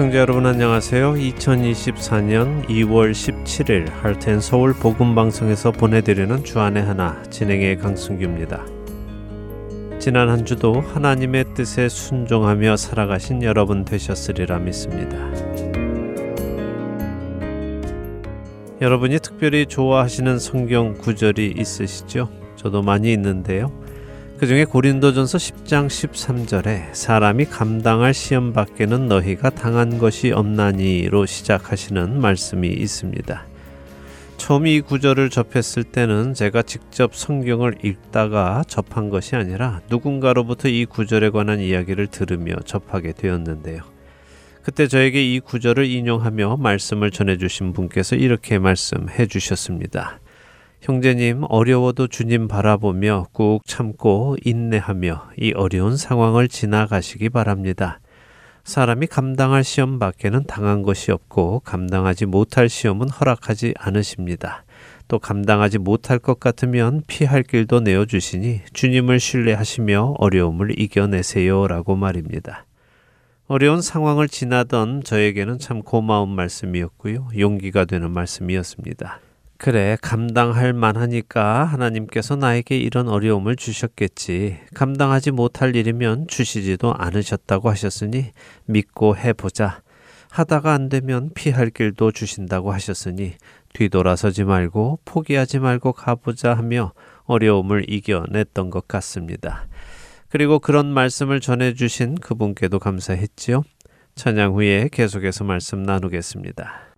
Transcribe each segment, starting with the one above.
애청자 여러분 안녕하세요. 2024년 2월 17일 할텐 서울 복음 방송에서 보내드리는 주안의 하나 진행의 강승규입니다. 지난 한 주도 하나님의 뜻에 순종하며 살아가신 여러분 되셨으리라 믿습니다. 여러분이 특별히 좋아하시는 성경 구절이 있으시죠? 저도 많이 있는데요. 그 중에 고린도전서 10장 13절에 사람이 감당할 시험 밖에는 너희가 당한 것이 없나니로 시작하시는 말씀이 있습니다. 처음 이 구절을 접했을 때는 제가 직접 성경을 읽다가 접한 것이 아니라 누군가로부터 이 구절에 관한 이야기를 들으며 접하게 되었는데요. 그때 저에게 이 구절을 인용하며 말씀을 전해주신 분께서 이렇게 말씀해 주셨습니다. 형제님, 어려워도 주님 바라보며 꾹 참고 인내하며 이 어려운 상황을 지나가시기 바랍니다. 사람이 감당할 시험 밖에는 당한 것이 없고 감당하지 못할 시험은 허락하지 않으십니다. 또 감당하지 못할 것 같으면 피할 길도 내어주시니 주님을 신뢰하시며 어려움을 이겨내세요. 라고 말입니다. 어려운 상황을 지나던 저에게는 참 고마운 말씀이었고요. 용기가 되는 말씀이었습니다. 그래, 감당할 만하니까 하나님께서 나에게 이런 어려움을 주셨겠지. 감당하지 못할 일이면 주시지도 않으셨다고 하셨으니 믿고 해보자. 하다가 안 되면 피할 길도 주신다고 하셨으니 뒤돌아서지 말고 포기하지 말고 가보자 하며 어려움을 이겨냈던 것 같습니다. 그리고 그런 말씀을 전해주신 그분께도 감사했지요. 찬양 후에 계속해서 말씀 나누겠습니다.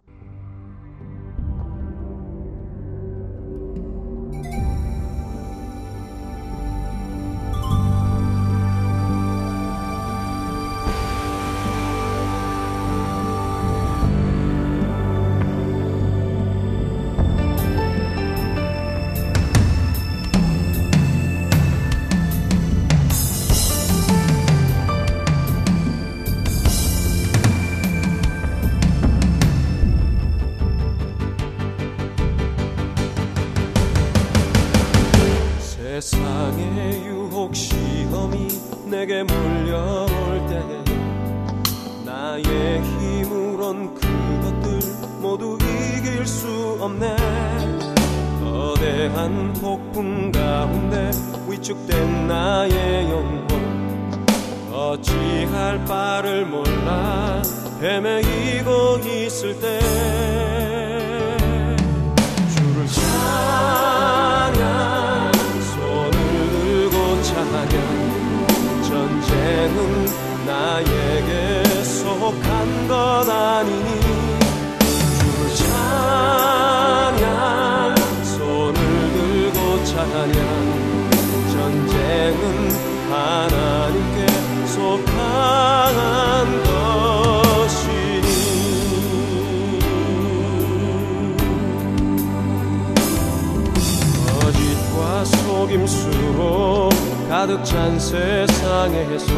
Amen. 가득 찬 세상에서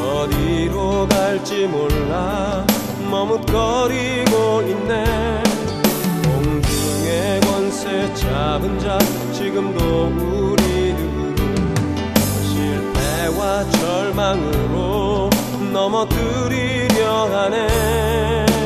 어디로 갈지 몰라. 머뭇거리고 있네. 공중의 권세 잡은 자 지금도 우리들은 실패와 절망으로 넘어뜨리려 하네.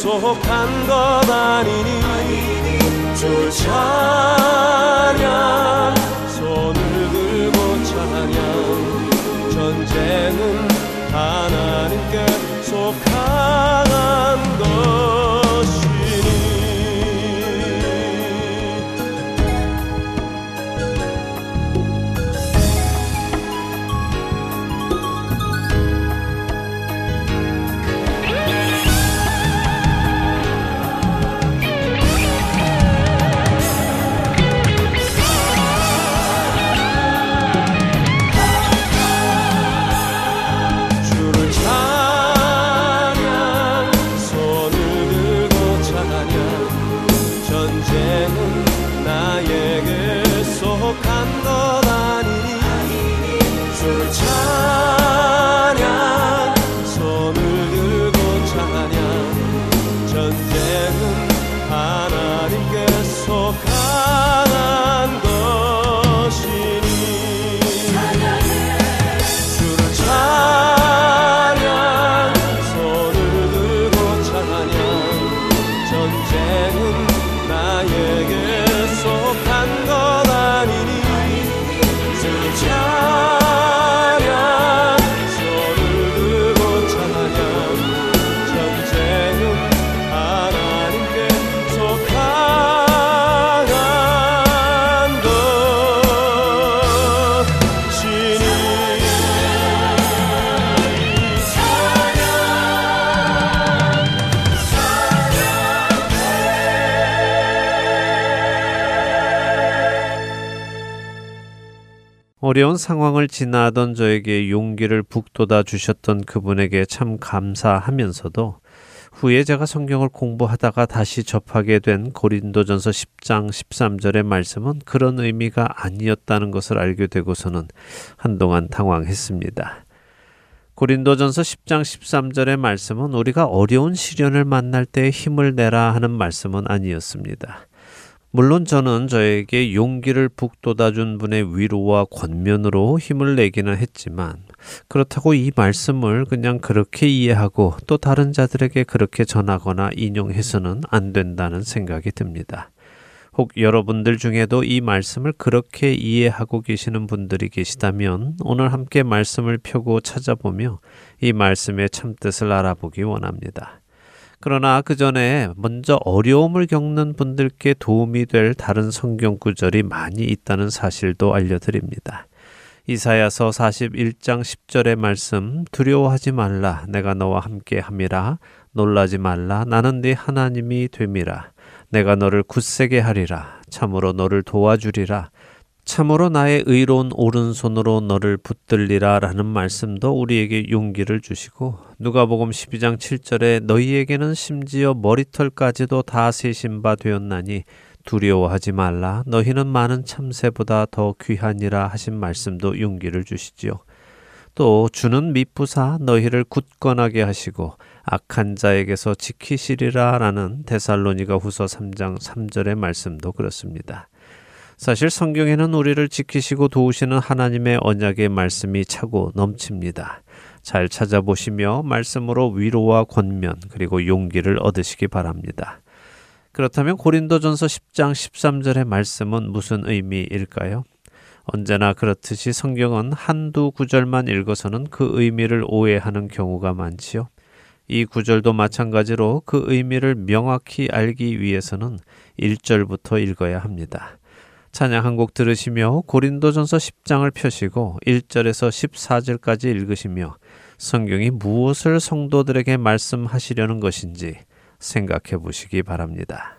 속한 것 아니니. 조차 어려운 상황을 지나던 저에게 용기를 북돋아 주셨던 그분에게 참 감사하면서도 후에 제가 성경을 공부하다가 다시 접하게 된 고린도전서 10장 13절의 말씀은 그런 의미가 아니었다는 것을 알게 되고서는 한동안 당황했습니다. 고린도전서 10장 13절의 말씀은 우리가 어려운 시련을 만날 때 힘을 내라 하는 말씀은 아니었습니다. 물론 저는 저에게 용기를 북돋아준 분의 위로와 권면으로 힘을 내기는 했지만 그렇다고 이 말씀을 그냥 그렇게 이해하고 또 다른 자들에게 그렇게 전하거나 인용해서는 안 된다는 생각이 듭니다. 혹 여러분들 중에도 이 말씀을 그렇게 이해하고 계시는 분들이 계시다면 오늘 함께 말씀을 펴고 찾아보며 이 말씀의 참뜻을 알아보기 원합니다. 그러나 그 전에 먼저 어려움을 겪는 분들께 도움이 될 다른 성경 구절이 많이 있다는 사실도 알려드립니다. 이사야서 41장 10절의 말씀 두려워하지 말라. 내가 너와 함께 함이라. 놀라지 말라. 나는 네 하나님이 됨이라. 내가 너를 굳세게 하리라. 참으로 너를 도와주리라 참으로 나의 의로운 오른손으로 너를 붙들리라 라는 말씀도 우리에게 용기를 주시고 누가복음 12장 7절에 너희에게는 심지어 머리털까지도 다 세신 바 되었나니 두려워하지 말라 너희는 많은 참새보다 더 귀하니라 하신 말씀도 용기를 주시지요. 또 주는 미쁘사 너희를 굳건하게 하시고 악한 자에게서 지키시리라 라는 데살로니가 후서 3장 3절의 말씀도 그렇습니다. 사실 성경에는 우리를 지키시고 도우시는 하나님의 언약의 말씀이 차고 넘칩니다. 잘 찾아보시며 말씀으로 위로와 권면 그리고 용기를 얻으시기 바랍니다. 그렇다면 고린도전서 10장 13절의 말씀은 무슨 의미일까요? 언제나 그렇듯이 성경은 한두 구절만 읽어서는 그 의미를 오해하는 경우가 많지요. 이 구절도 마찬가지로 그 의미를 명확히 알기 위해서는 1절부터 읽어야 합니다. 찬양 한 곡 들으시며 고린도전서 10장을 펴시고 1절에서 14절까지 읽으시며 성경이 무엇을 성도들에게 말씀하시려는 것인지 생각해 보시기 바랍니다.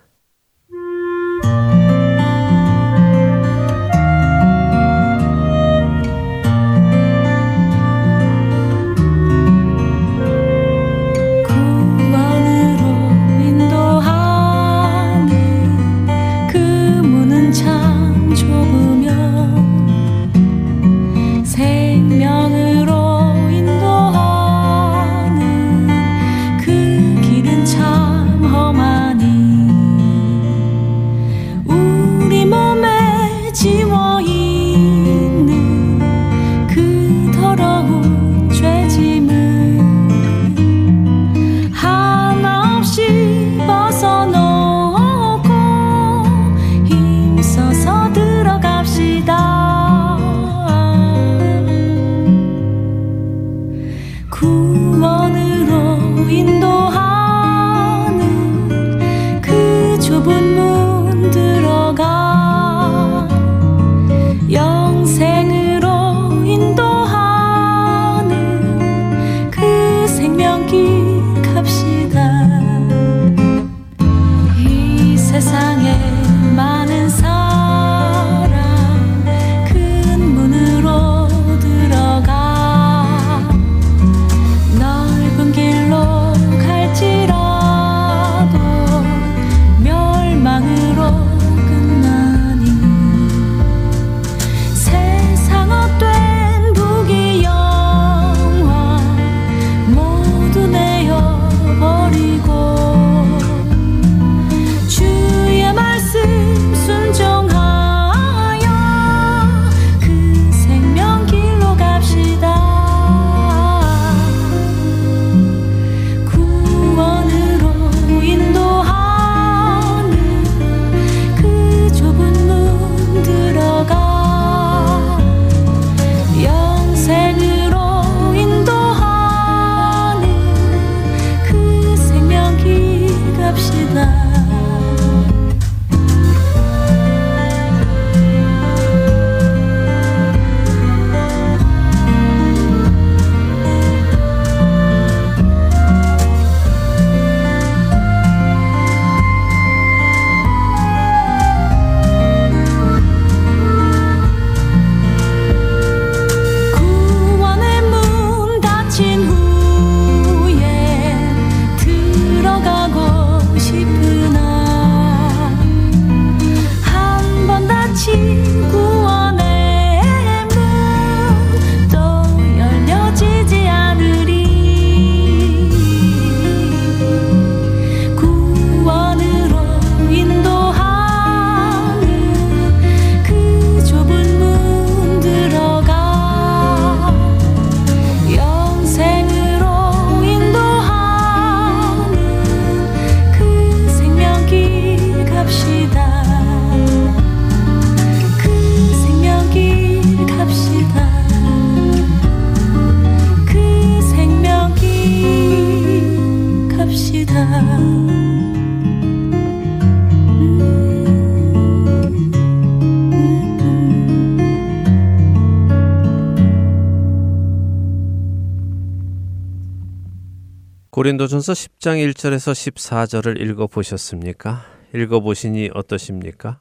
고린도전서 10장 1절에서 14절을 읽어 보셨습니까? 읽어 보시니 어떠십니까?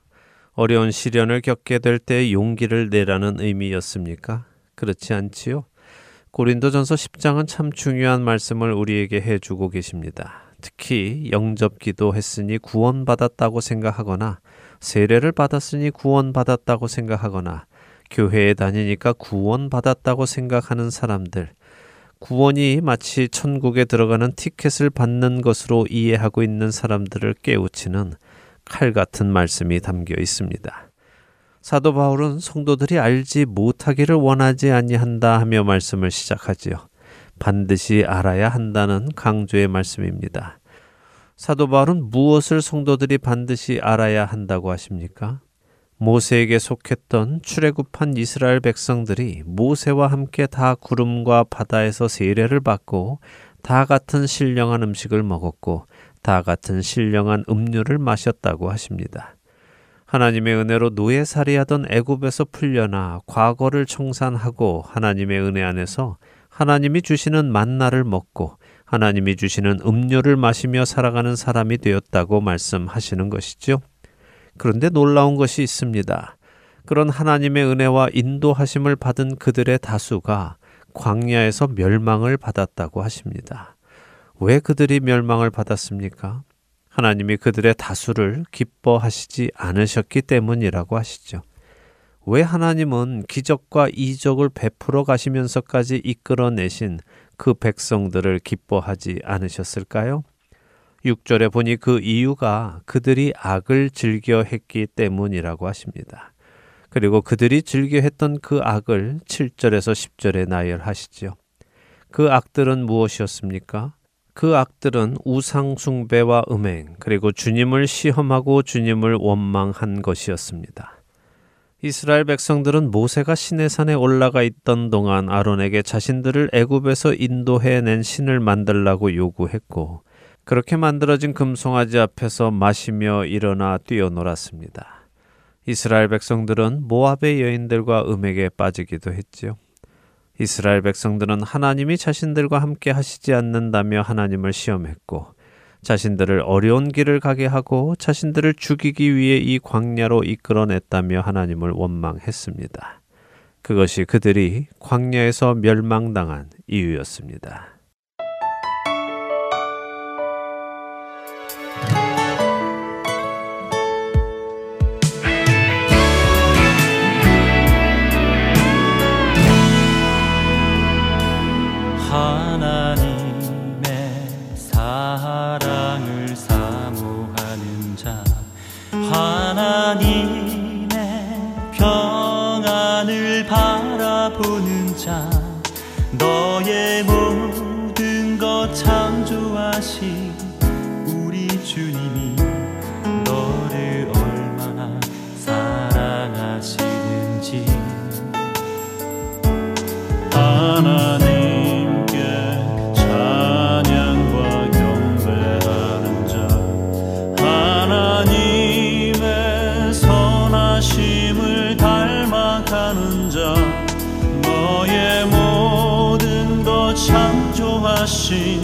어려운 시련을 겪게 될 때 용기를 내라는 의미였습니까? 그렇지 않지요? 고린도전서 10장은 참 중요한 말씀을 우리에게 해 주고 계십니다. 특히 영접기도 했으니 구원받았다고 생각하거나 세례를 받았으니 구원받았다고 생각하거나 교회에 다니니까 구원받았다고 생각하는 사람들 구원이 마치 천국에 들어가는 티켓을 받는 것으로 이해하고 있는 사람들을 깨우치는 칼 같은 말씀이 담겨 있습니다. 사도 바울은 성도들이 알지 못하기를 원하지 아니한다 하며 말씀을 시작하지요. 반드시 알아야 한다는 강조의 말씀입니다. 사도 바울은 무엇을 성도들이 반드시 알아야 한다고 하십니까? 모세에게 속했던 출애굽한 이스라엘 백성들이 모세와 함께 다 구름과 바다에서 세례를 받고 다 같은 신령한 음식을 먹었고 다 같은 신령한 음료를 마셨다고 하십니다. 하나님의 은혜로 노예살이하던 애굽에서 풀려나 과거를 청산하고 하나님의 은혜 안에서 하나님이 주시는 만나를 먹고 하나님이 주시는 음료를 마시며 살아가는 사람이 되었다고 말씀하시는 것이죠. 그런데 놀라운 것이 있습니다. 그런 하나님의 은혜와 인도하심을 받은 그들의 다수가 광야에서 멸망을 받았다고 하십니다. 왜 그들이 멸망을 받았습니까? 하나님이 그들의 다수를 기뻐하시지 않으셨기 때문이라고 하시죠. 왜 하나님은 기적과 이적을 베풀어 가시면서까지 이끌어내신 그 백성들을 기뻐하지 않으셨을까요? 6절에 보니 그 이유가 그들이 악을 즐겨 했기 때문이라고 하십니다. 그리고 그들이 즐겨 했던 그 악을 7절에서 10절에 나열하시지요. 그 악들은 무엇이었습니까? 그 악들은 우상숭배와 음행, 그리고 주님을 시험하고 주님을 원망한 것이었습니다. 이스라엘 백성들은 모세가 시내산에 올라가 있던 동안 아론에게 자신들을 애굽에서 인도해 낸 신을 만들라고 요구했고 그렇게 만들어진 금송아지 앞에서 마시며 일어나 뛰어놀았습니다. 이스라엘 백성들은 모압의 여인들과 음에게 빠지기도 했지요. 이스라엘 백성들은 하나님이 자신들과 함께 하시지 않는다며 하나님을 시험했고 자신들을 어려운 길을 가게 하고 자신들을 죽이기 위해 이 광야로 이끌어냈다며 하나님을 원망했습니다. 그것이 그들이 광야에서 멸망당한 이유였습니다. high. 하신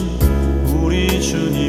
우리 주님.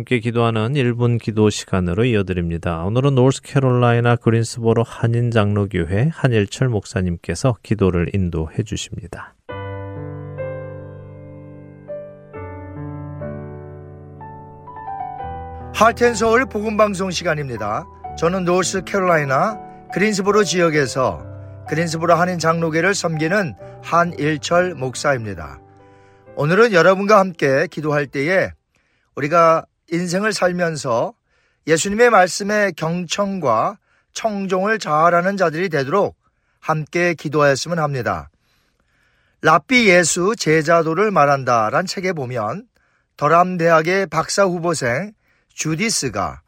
함께 기도하는 1분 기도 시간으로 이어드립니다. 오늘은 노스캐롤라이나 그린스보로 한인 장로교회 한일철 목사님께서 기도를 인도해 주십니다. 하트앤서울 복음 방송 시간입니다. 저는 노스 캐롤라이나 그린스보로 지역에서 그린스보로 한인 장로교를 섬기는 한일철 목사입니다. 오늘은 여러분과 함께 기도할 때에 우리가 인생을 살면서 예수님의 말씀에 경청과 청종을 잘하는 자들이 되도록 함께 기도하였으면 합니다. 랍비 예수 제자도를 말한다 란 책에 보면 더람 대학의 박사 후보생 주디스가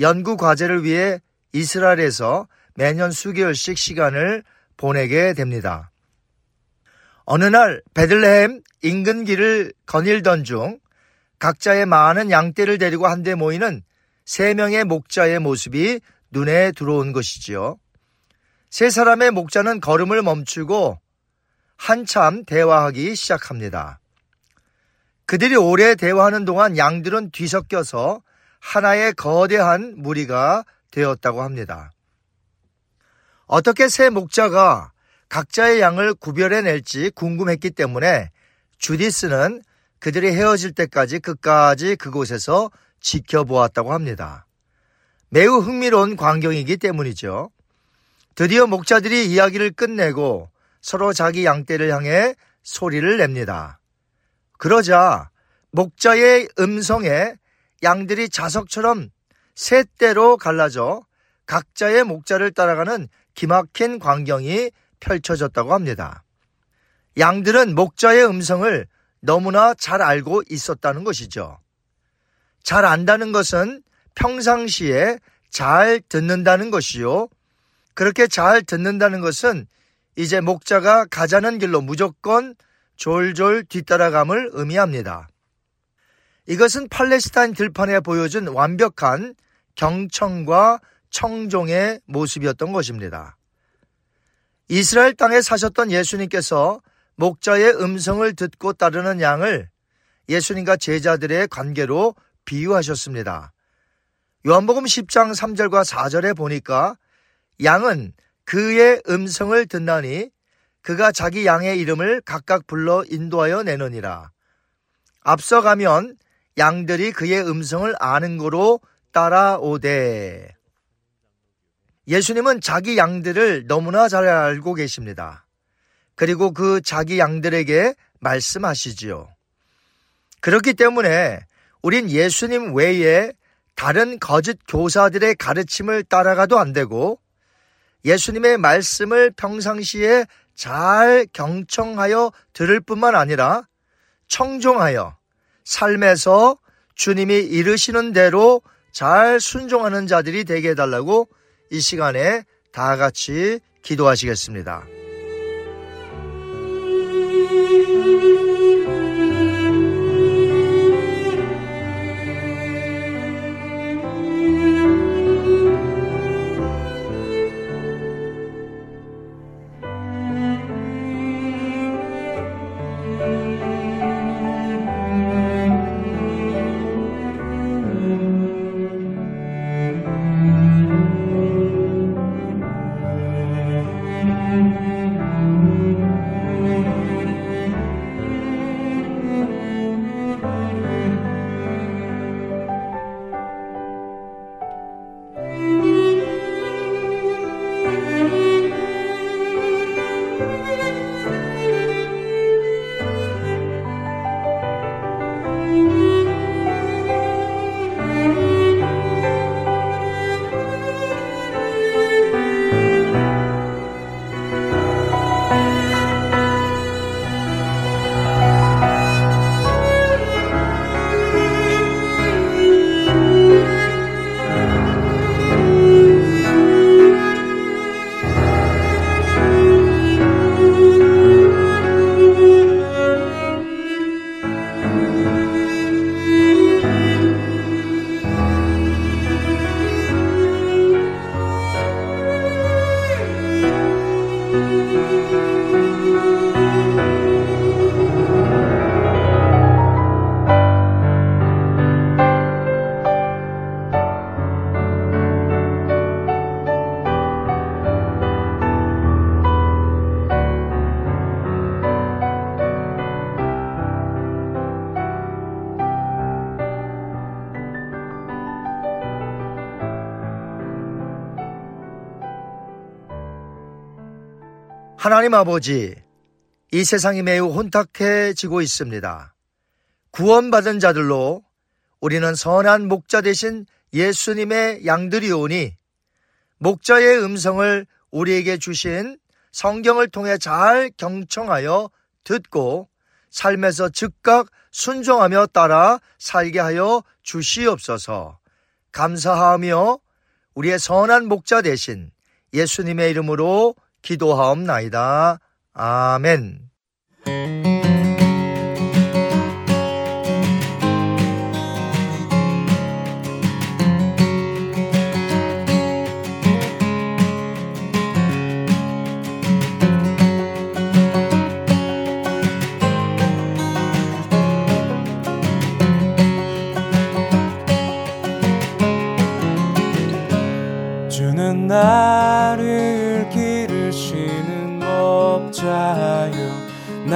연구 과제를 위해 이스라엘에서 매년 수개월씩 시간을 보내게 됩니다. 어느 날 베들레헴 인근 길을 거닐던 중 각자의 많은 양떼를 데리고 한데 모이는 세 명의 목자의 모습이 눈에 들어온 것이지요. 세 사람의 목자는 걸음을 멈추고 한참 대화하기 시작합니다. 그들이 오래 대화하는 동안 양들은 뒤섞여서 하나의 거대한 무리가 되었다고 합니다. 어떻게 세 목자가 각자의 양을 구별해낼지 궁금했기 때문에 주디스는 그들이 헤어질 때까지 끝까지 그곳에서 지켜보았다고 합니다. 매우 흥미로운 광경이기 때문이죠. 드디어 목자들이 이야기를 끝내고 서로 자기 양떼를 향해 소리를 냅니다. 그러자 목자의 음성에 양들이 자석처럼 셋대로 갈라져 각자의 목자를 따라가는 기막힌 광경이 펼쳐졌다고 합니다. 양들은 목자의 음성을 너무나 잘 알고 있었다는 것이죠. 잘 안다는 것은 평상시에 잘 듣는다는 것이요. 그렇게 잘 듣는다는 것은 이제 목자가 가자는 길로 무조건 졸졸 뒤따라감을 의미합니다. 이것은 팔레스타인 들판에 보여준 완벽한 경청과 청종의 모습이었던 것입니다. 이스라엘 땅에 사셨던 예수님께서 목자의 음성을 듣고 따르는 양을 예수님과 제자들의 관계로 비유하셨습니다. 요한복음 10장 3절과 4절에 보니까 양은 그의 음성을 듣나니 그가 자기 양의 이름을 각각 불러 인도하여 내느니라. 앞서가면 양들이 그의 음성을 아는 거로 따라오되. 예수님은 자기 양들을 너무나 잘 알고 계십니다. 그리고 그 자기 양들에게 말씀하시지요. 그렇기 때문에 우린 예수님 외에 다른 거짓 교사들의 가르침을 따라가도 안 되고 예수님의 말씀을 평상시에 잘 경청하여 들을 뿐만 아니라 청종하여 삶에서 주님이 이르시는 대로 잘 순종하는 자들이 되게 해달라고 이 시간에 다 같이 기도하시겠습니다. 하나님 아버지, 이 세상이 매우 혼탁해지고 있습니다. 구원받은 자들로 우리는 선한 목자 대신 예수님의 양들이 오니 목자의 음성을 우리에게 주신 성경을 통해 잘 경청하여 듣고 삶에서 즉각 순종하며 따라 살게 하여 주시옵소서 감사하며 우리의 선한 목자 대신 예수님의 이름으로 기도하옵나이다. 아멘. 주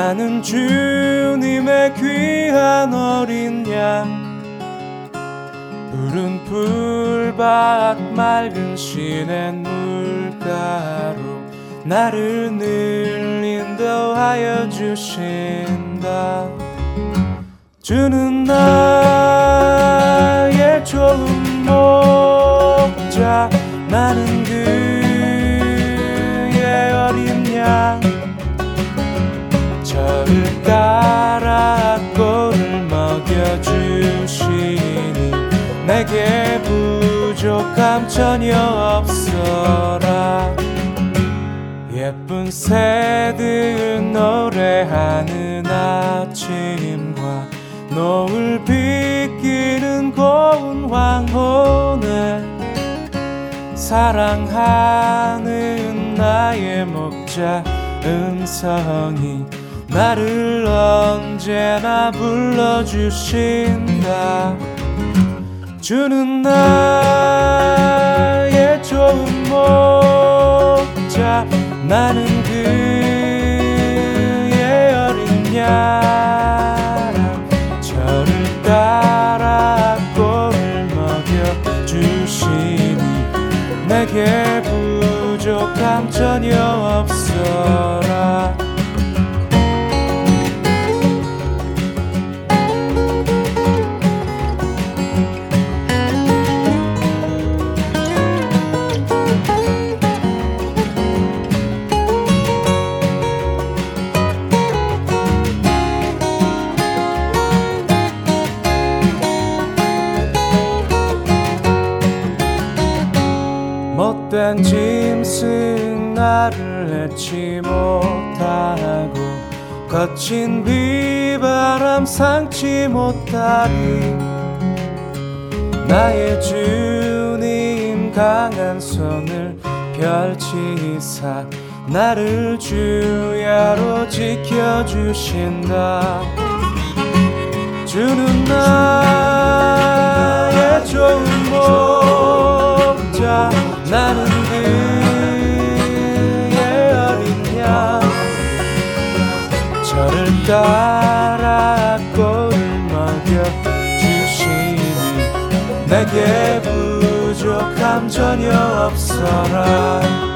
나는 주님의 귀한 어린 양. 푸른 풀밭 맑은 시냇 물가로 나를 늘 인도하여 주신다. 주는 나의 좋은 목자 나는 그의 어린 양 내게 부족함 전혀 없어라. 예쁜 새들 노래하는 아침과 노을 비끼는 고운 황혼에 사랑하는 나의 목자 음성이 나를 언제나 불러주신다 주는 나의 좋은 목자 나는 그의 어린 양. 저를 따라 꼴을 먹여 주시니 내게 부족함 전혀 없어라 못된 짐승 나를 해치 못하고 거친 비바람 상치 못하리. 나의 주님 강한 손을 펼치사 나를 주야로 지켜주신다. 주는 나의 좋은 목자 나는 그의 어린 양 저를 따라 꼴을 먹여주시니 내게 부족함 전혀 없어라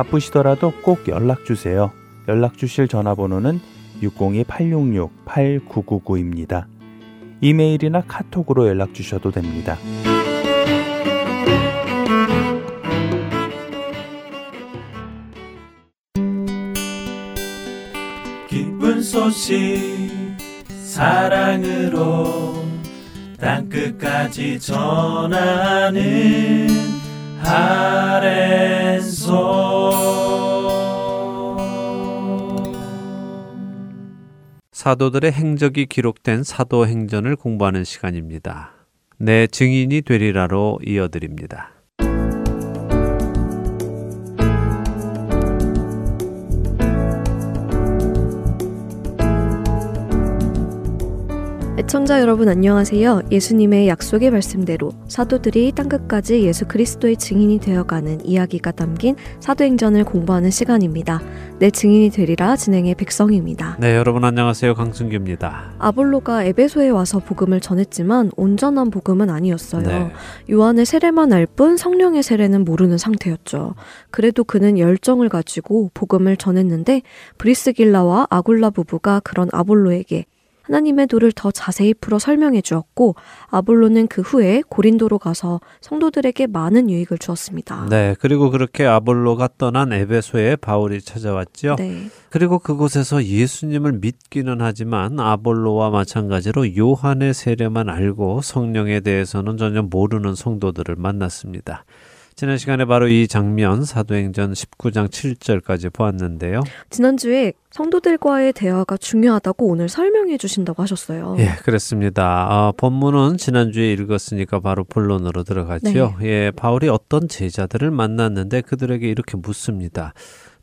바쁘시더라도 꼭 연락 주세요. 연락 주실 전화번호는 602-866-8999입니다. 이메일이나 카톡으로 연락 주셔도 됩니다. 기쁜 소식 사랑으로 땅끝까지 전하는 사도들의 행적이 기록된 사도행전을 공부하는 시간입니다. 내 증인이 되리라로 이어드립니다. 애청자 여러분 안녕하세요. 예수님의 약속의 말씀대로 사도들이 땅끝까지 예수 그리스도의 증인이 되어가는 이야기가 담긴 사도행전을 공부하는 시간입니다. 내 증인이 되리라 진행의 백성입니다. 네, 여러분 안녕하세요. 강승규입니다. 아볼로가 에베소에 와서 복음을 전했지만 온전한 복음은 아니었어요. 네. 요한의 세례만 알 뿐 성령의 세례는 모르는 상태였죠. 그래도 그는 열정을 가지고 복음을 전했는데 브리스길라와 아굴라 부부가 그런 아볼로에게 하나님의 도를 더 자세히 풀어 설명해 주었고 아볼로는 그 후에 고린도로 가서 성도들에게 많은 유익을 주었습니다. 네, 그리고 그렇게 아볼로가 떠난 에베소에 바울이 찾아왔죠. 네. 그리고 그곳에서 예수님을 믿기는 하지만 아볼로와 마찬가지로 요한의 세례만 알고 성령에 대해서는 전혀 모르는 성도들을 만났습니다. 지난 시간에 바로 이 장면 사도행전 19장 7절까지 보았는데요. 지난주에 성도들과의 대화가 중요하다고 오늘 설명해 주신다고 하셨어요. 예, 그렇습니다. 아, 본문은 지난주에 읽었으니까 바로 본론으로 들어가죠. 예, 바울이 어떤 제자들을 만났는데 그들에게 이렇게 묻습니다.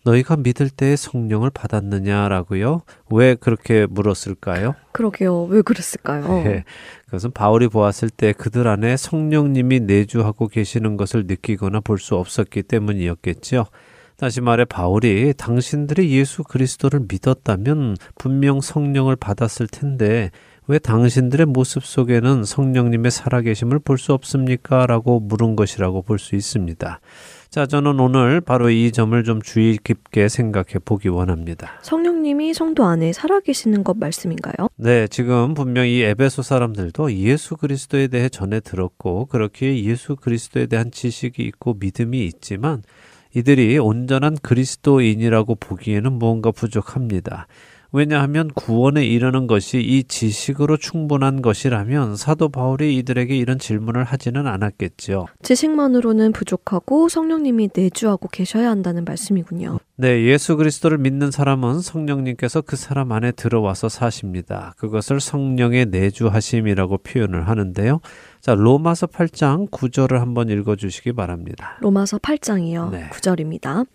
너희가 믿을 때 성령을 받았느냐라고요? 왜 그렇게 물었을까요? 그러게요. 왜 그랬을까요? 예, 그것은 바울이 보았을 때 그들 안에 성령님이 내주하고 계시는 것을 느끼거나 볼 수 없었기 때문이었겠죠. 다시 말해 바울이 당신들이 예수 그리스도를 믿었다면 분명 성령을 받았을 텐데 왜 당신들의 모습 속에는 성령님의 살아계심을 볼 수 없습니까? 라고 물은 것이라고 볼 수 있습니다. 자, 저는 오늘 바로 이 점을 좀 주의 깊게 생각해 보기 원합니다. 성령님이 성도 안에 살아계시는 것 말씀인가요? 네, 지금 분명히 에베소 사람들도 예수 그리스도에 대해 전해 들었고, 그렇게 예수 그리스도에 대한 지식이 있고 믿음이 있지만, 이들이 온전한 그리스도인이라고 보기에는 무언가 부족합니다. 왜냐하면 구원에 이르는 것이 이 지식으로 충분한 것이라면 사도 바울이 이들에게 이런 질문을 하지는 않았겠지요. 지식만으로는 부족하고 성령님이 내주하고 계셔야 한다는 말씀이군요. 네, 예수 그리스도를 믿는 사람은 성령님께서 그 사람 안에 들어와서 사십니다. 그것을 성령의 내주하심이라고 표현을 하는데요. 자, 로마서 8장 9절을 한번 읽어 주시기 바랍니다. 로마서 8장이요. 네. 9절입니다.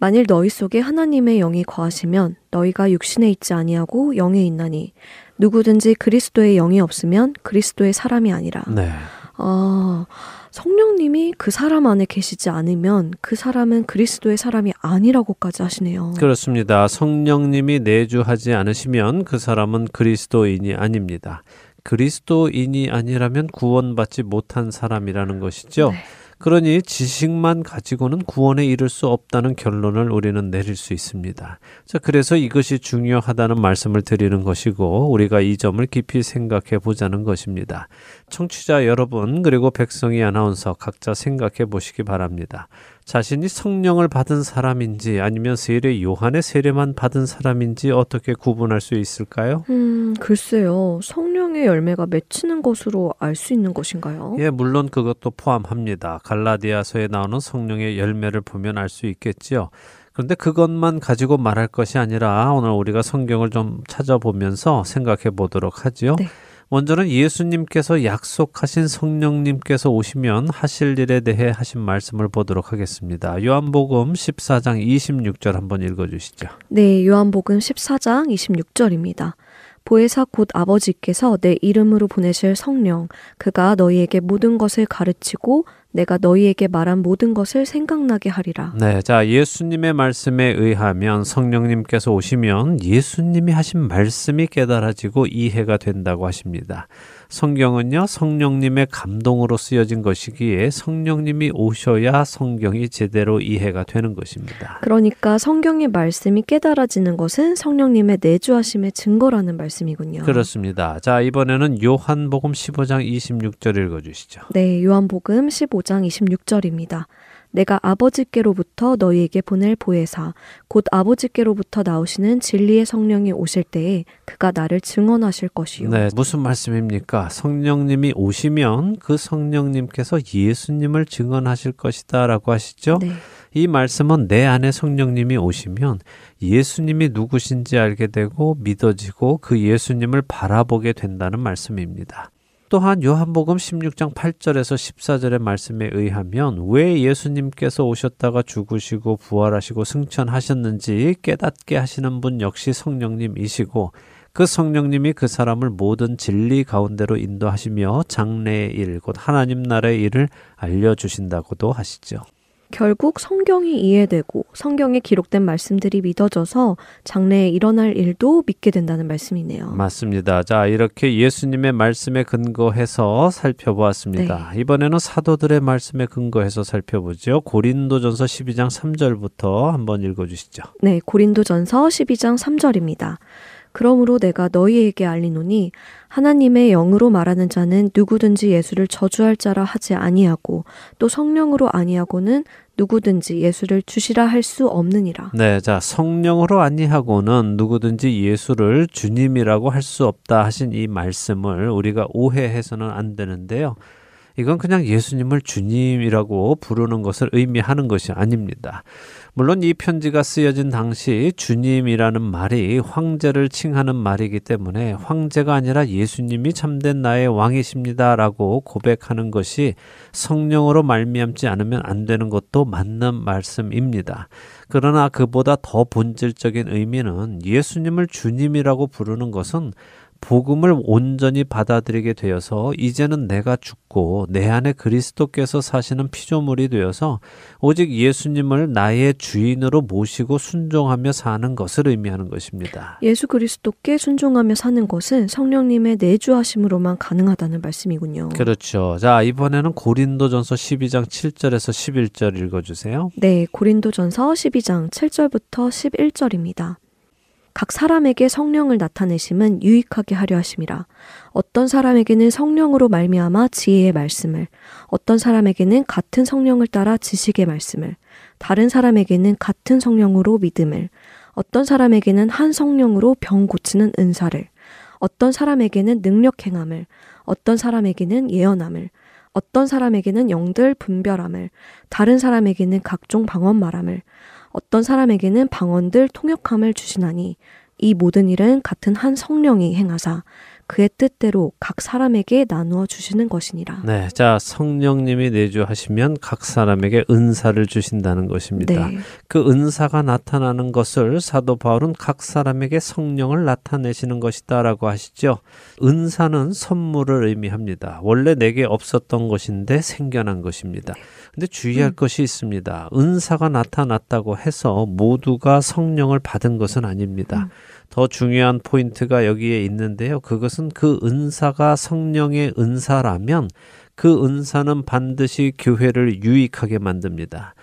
만일 너희 속에 하나님의 영이 거하시면 너희가 육신에 있지 아니하고 영에 있나니 누구든지 그리스도의 영이 없으면 그리스도의 사람이 아니라. 네. 아, 성령님이 그 사람 안에 계시지 않으면 그 사람은 그리스도의 사람이 아니라고까지 하시네요. 그렇습니다. 성령님이 내주하지 않으시면 그 사람은 그리스도인이 아닙니다. 그리스도인이 아니라면 구원받지 못한 사람이라는 것이죠. 네. 그러니 지식만 가지고는 구원에 이를 수 없다는 결론을 우리는 내릴 수 있습니다. 자, 그래서 이것이 중요하다는 말씀을 드리는 것이고 우리가 이 점을 깊이 생각해 보자는 것입니다. 청취자 여러분 그리고 백성이 아나운서 각자 생각해 보시기 바랍니다. 자신이 성령을 받은 사람인지 아니면 세례 요한의 세례만 받은 사람인지 어떻게 구분할 수 있을까요? 음, 글쎄요. 성령의 열매가 맺히는 것으로 알 수 있는 것인가요? 예, 물론 그것도 포함합니다. 갈라디아서에 나오는 성령의 열매를 보면 알 수 있겠지요. 그런데 그것만 가지고 말할 것이 아니라 오늘 우리가 성경을 좀 찾아보면서 생각해 보도록 하지요. 네. 먼저는 예수님께서 약속하신 성령님께서 오시면 하실 일에 대해 하신 말씀을 보도록 하겠습니다. 요한복음 14장 26절 한번 읽어 주시죠. 네, 요한복음 14장 26절입니다. 보혜사 곧 아버지께서 내 이름으로 보내실 성령, 그가 너희에게 모든 것을 가르치고 내가 너희에게 말한 모든 것을 생각나게 하리라. 네, 자, 예수님의 말씀에 의하면 성령님께서 오시면 예수님이 하신 말씀이 깨달아지고 이해가 된다고 하십니다. 성경은요, 성령님의 감동으로 쓰여진 것이기에 성령님이 오셔야 성경이 제대로 이해가 되는 것입니다. 그러니까 성경의 말씀이 깨달아지는 것은 성령님의 내주하심의 증거라는 말씀이군요. 그렇습니다. 자, 이번에는 요한복음 15장 26절 읽어 주시죠. 네, 요한복음 15장 26절입니다. 내가 아버지께로부터 너희에게 보낼 보혜사 곧 아버지께로부터 나오시는 진리의 성령이 오실 때에 그가 나를 증언하실 것이요. 네, 무슨 말씀입니까? 성령님이 오시면 그 성령님께서 예수님을 증언하실 것이다라고 하시죠? 네. 이 말씀은 내 안에 성령님이 오시면 예수님이 누구신지 알게 되고 믿어지고 그 예수님을 바라보게 된다는 말씀입니다. 또한 요한복음 16장 8절에서 14절의 말씀에 의하면 왜 예수님께서 오셨다가 죽으시고 부활하시고 승천하셨는지 깨닫게 하시는 분 역시 성령님이시고 그 성령님이 그 사람을 모든 진리 가운데로 인도하시며 장래의 일, 곧 하나님 나라의 일을 알려주신다고도 하시죠. 결국 성경이 이해되고 성경에 기록된 말씀들이 믿어져서 장래에 일어날 일도 믿게 된다는 말씀이네요. 맞습니다. 자, 이렇게 예수님의 말씀에 근거해서 살펴보았습니다. 이번에는 사도들의 말씀에 근거해서 살펴보죠. 고린도전서 12장 3절부터 한번 읽어 주시죠. 네, 고린도전서 12장 3절입니다. 그러므로 내가 너희에게 알리노니 하나님의 영으로 말하는 자는 누구든지 예수를 저주할 자라 하지 아니하고 또 성령으로 아니하고는 누구든지 예수를 주시라 할 수 없느니라. 네, 자 성령으로 아니하고는 누구든지 예수를 주님이라고 할 수 없다 하신 이 말씀을 우리가 오해해서는 안 되는데요. 이건 그냥 예수님을 주님이라고 부르는 것을 의미하는 것이 아닙니다. 물론 이 편지가 쓰여진 당시 주님이라는 말이 황제를 칭하는 말이기 때문에 황제가 아니라 예수님이 참된 나의 왕이십니다라고 고백하는 것이 성령으로 말미암지 않으면 안 되는 것도 맞는 말씀입니다. 그러나 그보다 더 본질적인 의미는 예수님을 주님이라고 부르는 것은 복음을 온전히 받아들이게 되어서 이제는 내가 죽고 내 안에 그리스도께서 사시는 피조물이 되어서 오직 예수님을 나의 주인으로 모시고 순종하며 사는 것을 의미하는 것입니다. 예수 그리스도께 순종하며 사는 것은 성령님의 내주하심으로만 가능하다는 말씀이군요. 그렇죠. 자, 이번에는 고린도전서 12장 7절에서 11절 읽어 주세요. 네, 고린도전서 12장 7절부터 11절입니다. 각 사람에게 성령을 나타내심은 유익하게 하려 하심이라. 어떤 사람에게는 성령으로 말미암아 지혜의 말씀을, 어떤 사람에게는 같은 성령을 따라 지식의 말씀을, 다른 사람에게는 같은 성령으로 믿음을, 어떤 사람에게는 한 성령으로 병 고치는 은사를, 어떤 사람에게는 능력 행함을, 어떤 사람에게는 예언함을, 어떤 사람에게는 영들 분별함을, 다른 사람에게는 각종 방언 말함을, 어떤 사람에게는 방언들 통역함을 주시나니 이 모든 일은 같은 한 성령이 행하사 그의 뜻대로 각 사람에게 나누어 주시는 것이니라. 네. 자, 성령님이 내주하시면 각 사람에게 은사를 주신다는 것입니다. 네. 그 은사가 나타나는 것을 사도 바울은 각 사람에게 성령을 나타내시는 것이다라고 하시죠. 은사는 선물을 의미합니다. 원래 내게 없었던 것인데 생겨난 것입니다. 근데 주의할 것이 있습니다. 은사가 나타났다고 해서 모두가 성령을 받은 것은 아닙니다. 더 중요한 포인트가 여기에 있는데요. 그것은 그 은사가 성령의 은사라면 그 은사는 반드시 교회를 유익하게 만듭니다.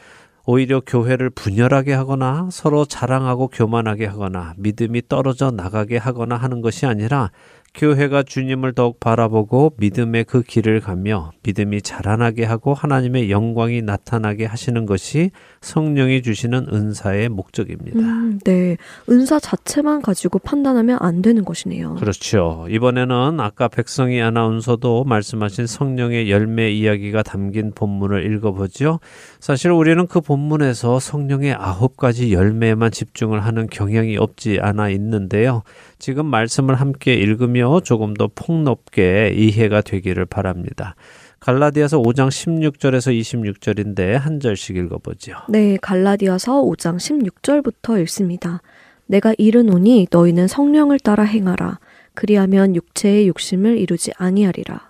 오히려 교회를 분열하게 하거나 서로 자랑하고 교만하게 하거나 믿음이 떨어져 나가게 하거나 하는 것이 아니라 교회가 주님을 더욱 바라보고 믿음의 그 길을 가며 믿음이 자라나게 하고 하나님의 영광이 나타나게 하시는 것이 성령이 주시는 은사의 목적입니다. 음, 네. 은사 자체만 가지고 판단하면 안 되는 것이네요. 그렇죠. 이번에는 아까 백성이 아나운서도 말씀하신 성령의 열매 이야기가 담긴 본문을 읽어보죠. 사실 우리는 그 본문에서 성령의 아홉 가지 열매에만 집중을 하는 경향이 없지 않아 있는데요. 지금 말씀을 함께 읽으며 조금 더 폭넓게 이해가 되기를 바랍니다. 갈라디아서 5장 16절에서 26절인데 한 절씩 읽어보죠. 네, 갈라디아서 5장 16절부터 읽습니다. 내가 이르노니 너희는 성령을 따라 행하라. 그리하면 육체의 욕심을 이루지 아니하리라.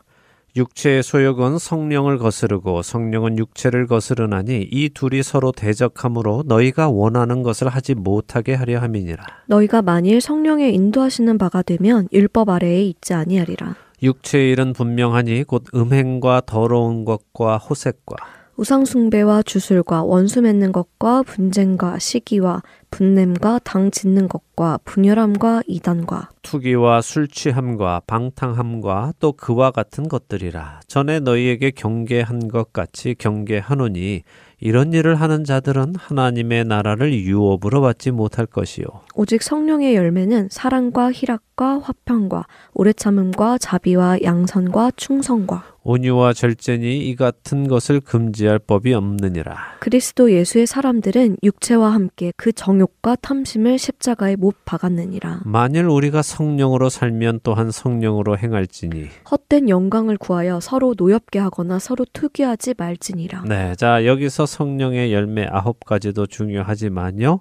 육체의 소욕은 성령을 거스르고 성령은 육체를 거스르나니 이 둘이 서로 대적함으로 너희가 원하는 것을 하지 못하게 하려 함이니라. 너희가 만일 성령의 인도하시는 바가 되면 율법 아래에 있지 아니하리라. 육체의 일은 분명하니 곧 음행과 더러운 것과 호색과 우상숭배와 주술과 원수 맺는 것과 분쟁과 시기와 분냄과 당 짓는 것과 분열함과 이단과 투기와 술 취함과 방탕함과 또 그와 같은 것들이라. 전에 너희에게 경계한 것 같이 경계하노니 이런 일을 하는 자들은 하나님의 나라를 유업으로 받지 못할 것이요. 오직 성령의 열매는 사랑과 희락과 화평과 오래 참음과 자비와 양선과 충성과 온유와 절제니 이 같은 것을 금지할 법이 없느니라 그리스도 예수의 사람들은 육체와 함께 그 정욕과 탐심을 십자가에 못 박았느니라. 만일 우리가 성령으로 살면 또한 성령으로 행할지니 헛된 영광을 구하여 서로 노엽게 하거나 서로 투기하지 말지니라. 네, 자 여기서 성령의 열매 아홉 가지도 중요하지만요.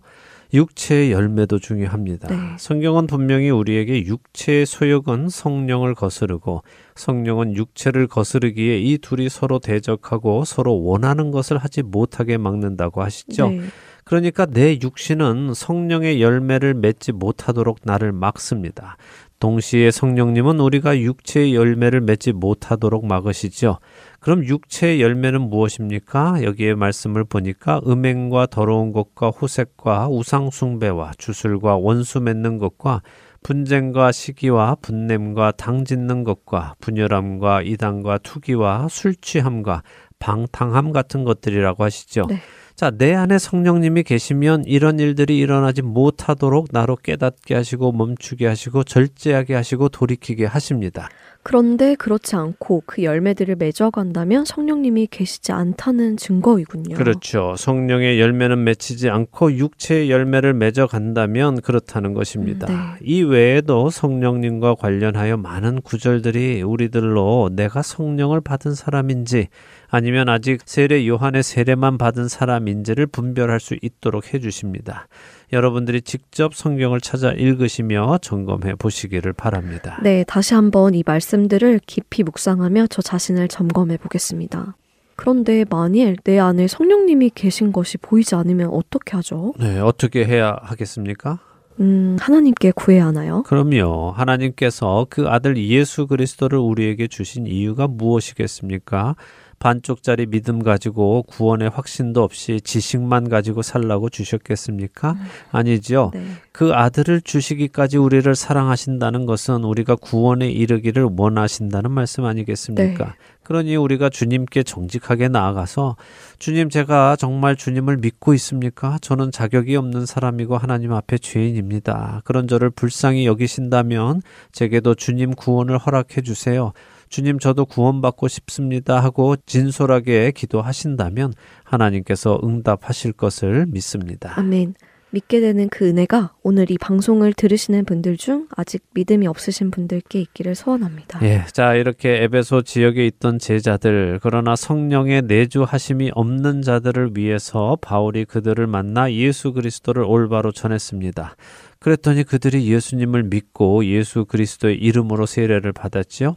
육체의 열매도 중요합니다. 네. 성경은 분명히 우리에게 육체의 소욕은 성령을 거스르고 성령은 육체를 거스르기에 이 둘이 서로 대적하고 서로 원하는 것을 하지 못하게 막는다고 하시죠. 네. 그러니까 내 육신은 성령의 열매를 맺지 못하도록 나를 막습니다. 동시에 성령님은 우리가 육체의 열매를 맺지 못하도록 막으시죠. 그럼 육체의 열매는 무엇입니까? 여기에 말씀을 보니까 음행과 더러운 것과 호색과 우상숭배와 주술과 원수 맺는 것과 분쟁과 시기와 분냄과 당 짓는 것과 분열함과 이단과 투기와 술 취함과 방탕함 같은 것들이라고 하시죠. 네. 자, 내 안에 성령님이 계시면 이런 일들이 일어나지 못하도록 나로 깨닫게 하시고 멈추게 하시고 절제하게 하시고 돌이키게 하십니다. 그런데 그렇지 않고 그 열매들을 맺어간다면 성령님이 계시지 않다는 증거이군요. 그렇죠. 성령의 열매는 맺히지 않고 육체의 열매를 맺어간다면 그렇다는 것입니다. 네. 이 외에도 성령님과 관련하여 많은 구절들이 우리들로 내가 성령을 받은 사람인지 아니면 아직 세례 요한의 세례만 받은 사람인지를 분별할 수 있도록 해주십니다. 여러분들이 직접 성경을 찾아 읽으시며 점검해 보시기를 바랍니다. 네, 다시 한번 이 말씀들을 깊이 묵상하며 저 자신을 점검해 보겠습니다. 그런데 만일 내 안에 성령님이 계신 것이 보이지 않으면 어떻게 하죠? 네, 어떻게 해야 하겠습니까? 음, 하나님께 구해야 하나요? 그럼요. 하나님께서 그 아들 예수 그리스도를 우리에게 주신 이유가 무엇이겠습니까? 반쪽짜리 믿음 가지고 구원의 확신도 없이 지식만 가지고 살라고 주셨겠습니까? 아니죠. 네. 그 아들을 주시기까지 우리를 사랑하신다는 것은 우리가 구원에 이르기를 원하신다는 말씀 아니겠습니까? 네. 그러니 우리가 주님께 정직하게 나아가서 주님 제가 정말 주님을 믿고 있습니까? 저는 자격이 없는 사람이고 하나님 앞에 죄인입니다. 그런 저를 불쌍히 여기신다면 제게도 주님 구원을 허락해 주세요. 주님 저도 구원받고 싶습니다 하고 진솔하게 기도하신다면 하나님께서 응답하실 것을 믿습니다. 아멘. 믿게 되는 그 은혜가 오늘 이 방송을 들으시는 분들 중 아직 믿음이 없으신 분들께 있기를 소원합니다. 예, 자 이렇게 에베소 지역에 있던 제자들 그러나 성령의 내주하심이 없는 자들을 위해서 바울이 그들을 만나 예수 그리스도를 올바로 전했습니다. 그랬더니 그들이 예수님을 믿고 예수 그리스도의 이름으로 세례를 받았지요.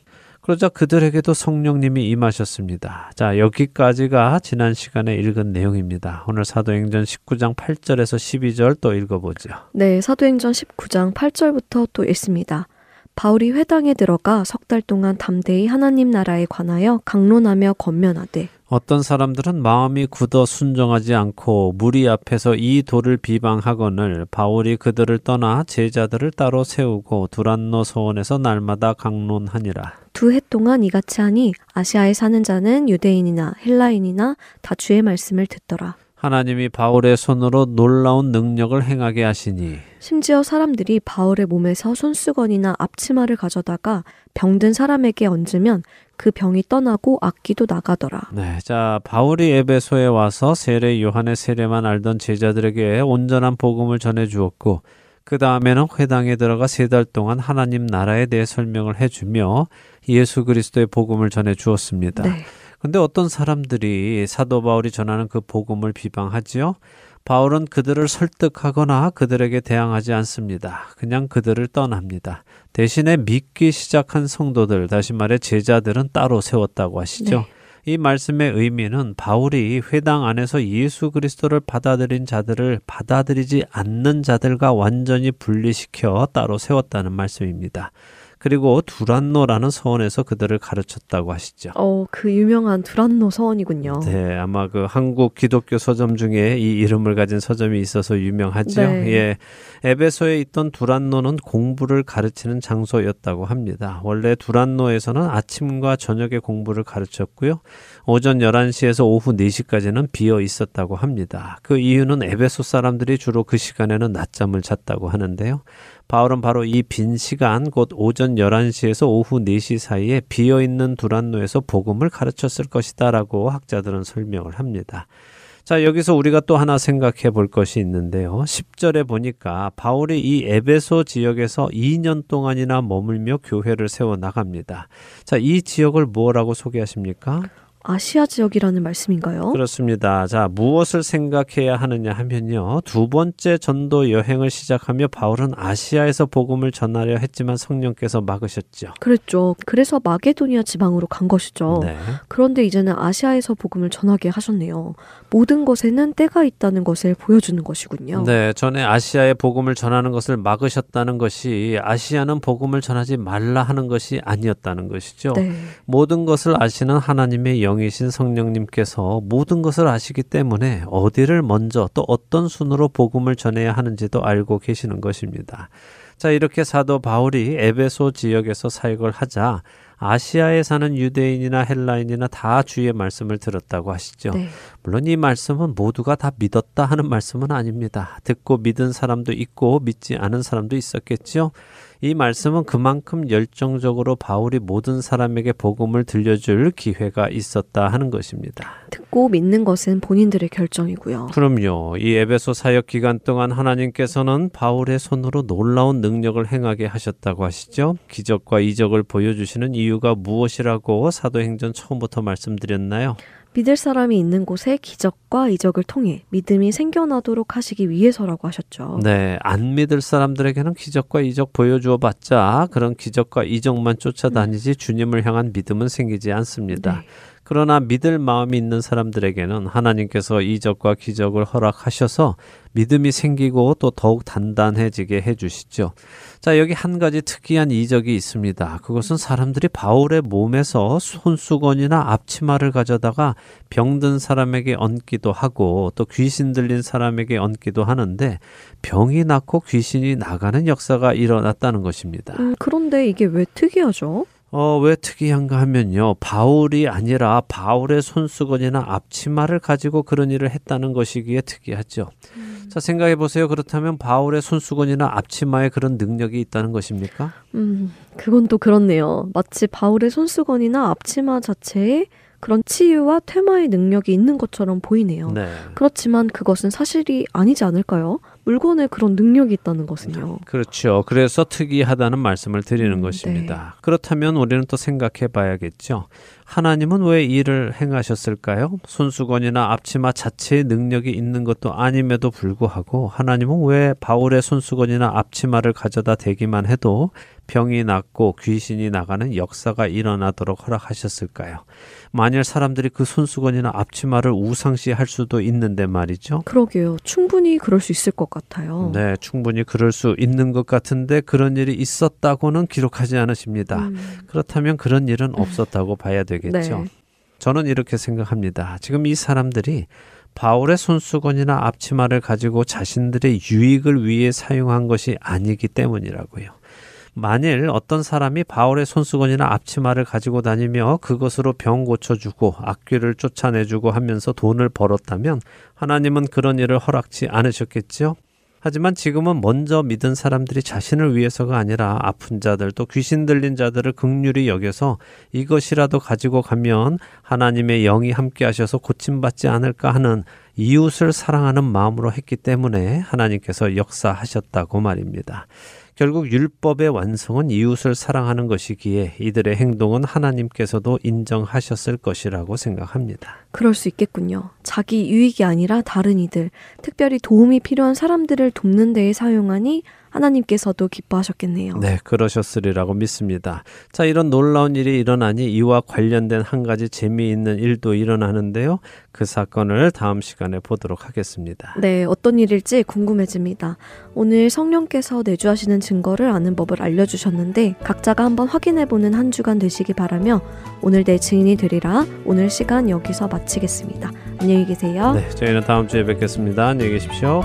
그러자 그들에게도 성령님이 임하셨습니다. 자, 여기까지가 지난 시간에 읽은 내용입니다. 오늘 사도행전 19장 8절에서 12절 또 읽어보죠. 네, 사도행전 19장 8절부터 또 읽습니다. 바울이 회당에 들어가 석 달 동안 담대히 하나님 나라에 관하여 강론하며 권면하되 어떤 사람들은 마음이 굳어 순종하지 않고 무리 앞에서 이 도를 비방하거늘 바울이 그들을 떠나 제자들을 따로 세우고 두란노 소원에서 날마다 강론하니라. 두 해 동안 이같이 하니 아시아에 사는 자는 유대인이나 헬라인이나 다 주의 말씀을 듣더라. 하나님이 바울의 손으로 놀라운 능력을 행하게 하시니 심지어 사람들이 바울의 몸에서 손수건이나 앞치마를 가져다가 병든 사람에게 얹으면 그 병이 떠나고 악기도 나가더라. 네, 자 바울이 에베소에 와서 세례 요한의 세례만 알던 제자들에게 온전한 복음을 전해 주었고 그 다음에는 회당에 들어가 세 달 동안 하나님 나라에 대해 설명을 해주며 예수 그리스도의 복음을 전해 주었습니다. 네. 근데 어떤 사람들이 사도 바울이 전하는 그 복음을 비방하지요. 바울은 그들을 설득하거나 그들에게 대항하지 않습니다. 그냥 그들을 떠납니다. 대신에 믿기 시작한 성도들, 다시 말해 제자들은 따로 세웠다고 하시죠. 네. 이 말씀의 의미는 바울이 회당 안에서 예수 그리스도를 받아들인 자들을 받아들이지 않는 자들과 완전히 분리시켜 따로 세웠다는 말씀입니다. 그리고 두란노라는 서원에서 그들을 가르쳤다고 하시죠. 어, 그 유명한 두란노 서원이군요. 네, 아마 그 한국 기독교 서점 중에 이 이름을 가진 서점이 있어서 유명하죠. 네. 예. 에베소에 있던 두란노는 공부를 가르치는 장소였다고 합니다. 원래 두란노에서는 아침과 저녁에 공부를 가르쳤고요. 오전 11시에서 오후 4시까지는 비어 있었다고 합니다. 그 이유는 에베소 사람들이 주로 그 시간에는 낮잠을 잤다고 하는데요. 바울은 바로 이 빈 시간 곧 오전 11시에서 오후 4시 사이에 비어 있는 두란노에서 복음을 가르쳤을 것이다라고 학자들은 설명을 합니다. 자, 여기서 우리가 또 하나 생각해 볼 것이 있는데요. 10절에 보니까 바울이 이 에베소 지역에서 2년 동안이나 머물며 교회를 세워 나갑니다. 자, 이 지역을 뭐라고 소개하십니까? 아시아 지역이라는 말씀인가요? 그렇습니다. 자, 무엇을 생각해야 하느냐 하면요. 두 번째 전도 여행을 시작하며 바울은 아시아에서 복음을 전하려 했지만 성령께서 막으셨죠. 그랬죠. 그래서 마게도니아 지방으로 간 것이죠. 네. 그런데 이제는 아시아에서 복음을 전하게 하셨네요. 모든 것에는 때가 있다는 것을 보여주는 것이군요. 네, 전에 아시아에 복음을 전하는 것을 막으셨다는 것이 아시아는 복음을 전하지 말라 하는 것이 아니었다는 것이죠. 네. 모든 것을 아시는 하나님의 영 이신 성령님께서 모든 것을 아시기 때문에 어디를 먼저 또 어떤 순으로 복음을 전해야 하는지도 알고 계시는 것입니다. 자, 이렇게 사도 바울이 에베소 지역에서 사역을 하자 아시아에 사는 유대인이나 헬라인이나 다 주의 말씀을 들었다고 하시죠. 네. 물론 이 말씀은 모두가 다 믿었다 하는 말씀은 아닙니다. 듣고 믿은 사람도 있고 믿지 않은 사람도 있었겠죠. 이 말씀은 그만큼 열정적으로 바울이 모든 사람에게 복음을 들려줄 기회가 있었다 하는 것입니다. 듣고 믿는 것은 본인들의 결정이고요. 그럼요. 이 에베소 사역 기간 동안 하나님께서는 바울의 손으로 놀라운 능력을 행하게 하셨다고 하시죠. 기적과 이적을 보여주시는 이유가 무엇이라고 사도행전 처음부터 말씀드렸나요? 믿을 사람이 있는 곳에 기적과 이적을 통해 믿음이 생겨나도록 하시기 위해서라고 하셨죠. 네, 안 믿을 사람들에게는 기적과 이적 보여주어 봤자 그런 기적과 이적만 쫓아다니지 주님을 향한 믿음은 생기지 않습니다. 네. 그러나 믿을 마음이 있는 사람들에게는 하나님께서 이적과 기적을 허락하셔서 믿음이 생기고 또 더욱 단단해지게 해주시죠. 자, 여기 한 가지 특이한 이적이 있습니다. 그것은 사람들이 바울의 몸에서 손수건이나 앞치마를 가져다가 병든 사람에게 얹기도 하고 또 귀신 들린 사람에게 얹기도 하는데 병이 낫고 귀신이 나가는 역사가 일어났다는 것입니다. 음, 그런데 이게 왜 특이하죠? 어, 왜 특이한가 하면요. 바울이 아니라 바울의 손수건이나 앞치마를 가지고 그런 일을 했다는 것이기에 특이하죠. 자, 생각해 보세요. 그렇다면 바울의 손수건이나 앞치마에 그런 능력이 있다는 것입니까? 음, 그건 또 그렇네요. 마치 바울의 손수건이나 앞치마 자체에 그런 치유와 퇴마의 능력이 있는 것처럼 보이네요. 네. 그렇지만 그것은 사실이 아니지 않을까요? 물건에 그런 능력이 있다는 것은요. 그렇죠. 그래서 특이하다는 말씀을 드리는 음, 것입니다. 그렇다면 우리는 또 생각해 봐야겠죠. 하나님은 왜 일을 행하셨을까요? 손수건이나 앞치마 자체의 능력이 있는 것도 아님에도 불구하고 하나님은 왜 바울의 손수건이나 앞치마를 가져다 대기만 해도 병이 낫고 귀신이 나가는 역사가 일어나도록 허락하셨을까요? 만일 사람들이 그 손수건이나 앞치마를 우상시할 수도 있는데 말이죠. 그러게요. 충분히 그럴 수 있을 것 같아요. 네, 충분히 그럴 수 있는 것 같은데 그런 일이 있었다고는 기록하지 않으십니다. 음, 그렇다면 그런 일은 없었다고 봐야 되겠죠. 네. 저는 이렇게 생각합니다. 지금 이 사람들이 바울의 손수건이나 앞치마를 가지고 자신들의 유익을 위해 사용한 것이 아니기 때문이라고요. 만일 어떤 사람이 바울의 손수건이나 앞치마를 가지고 다니며 그것으로 병 고쳐주고 악귀를 쫓아내주고 하면서 돈을 벌었다면 하나님은 그런 일을 허락치 않으셨겠지요? 하지만 지금은 먼저 믿은 사람들이 자신을 위해서가 아니라 아픈 자들 또 귀신 들린 자들을 극률히 여겨서 이것이라도 가지고 가면 하나님의 영이 함께 하셔서 고침받지 않을까 하는 이웃을 사랑하는 마음으로 했기 때문에 하나님께서 역사하셨다고 말입니다. 결국 율법의 완성은 이웃을 사랑하는 것이기에 이들의 행동은 하나님께서도 인정하셨을 것이라고 생각합니다. 그럴 수 있겠군요. 자기 유익이 아니라 다른 이들, 특별히 도움이 필요한 사람들을 돕는 데에 사용하니 하나님께서도 기뻐하셨겠네요. 네, 그러셨으리라고 믿습니다. 자, 이런 놀라운 일이 일어나니 이와 관련된 한 가지 재미있는 일도 일어나는데요. 그 사건을 다음 시간에 보도록 하겠습니다. 네, 어떤 일일지 궁금해집니다. 오늘 성령께서 내주하시는 증거를 아는 법을 알려주셨는데 각자가 한번 확인해보는 한 주간 되시기 바라며 오늘 내 증인이 되리라 오늘 시간 여기서 마치겠습니다. 안녕히 계세요. 네, 저희는 다음 주에 뵙겠습니다. 안녕히 계십시오.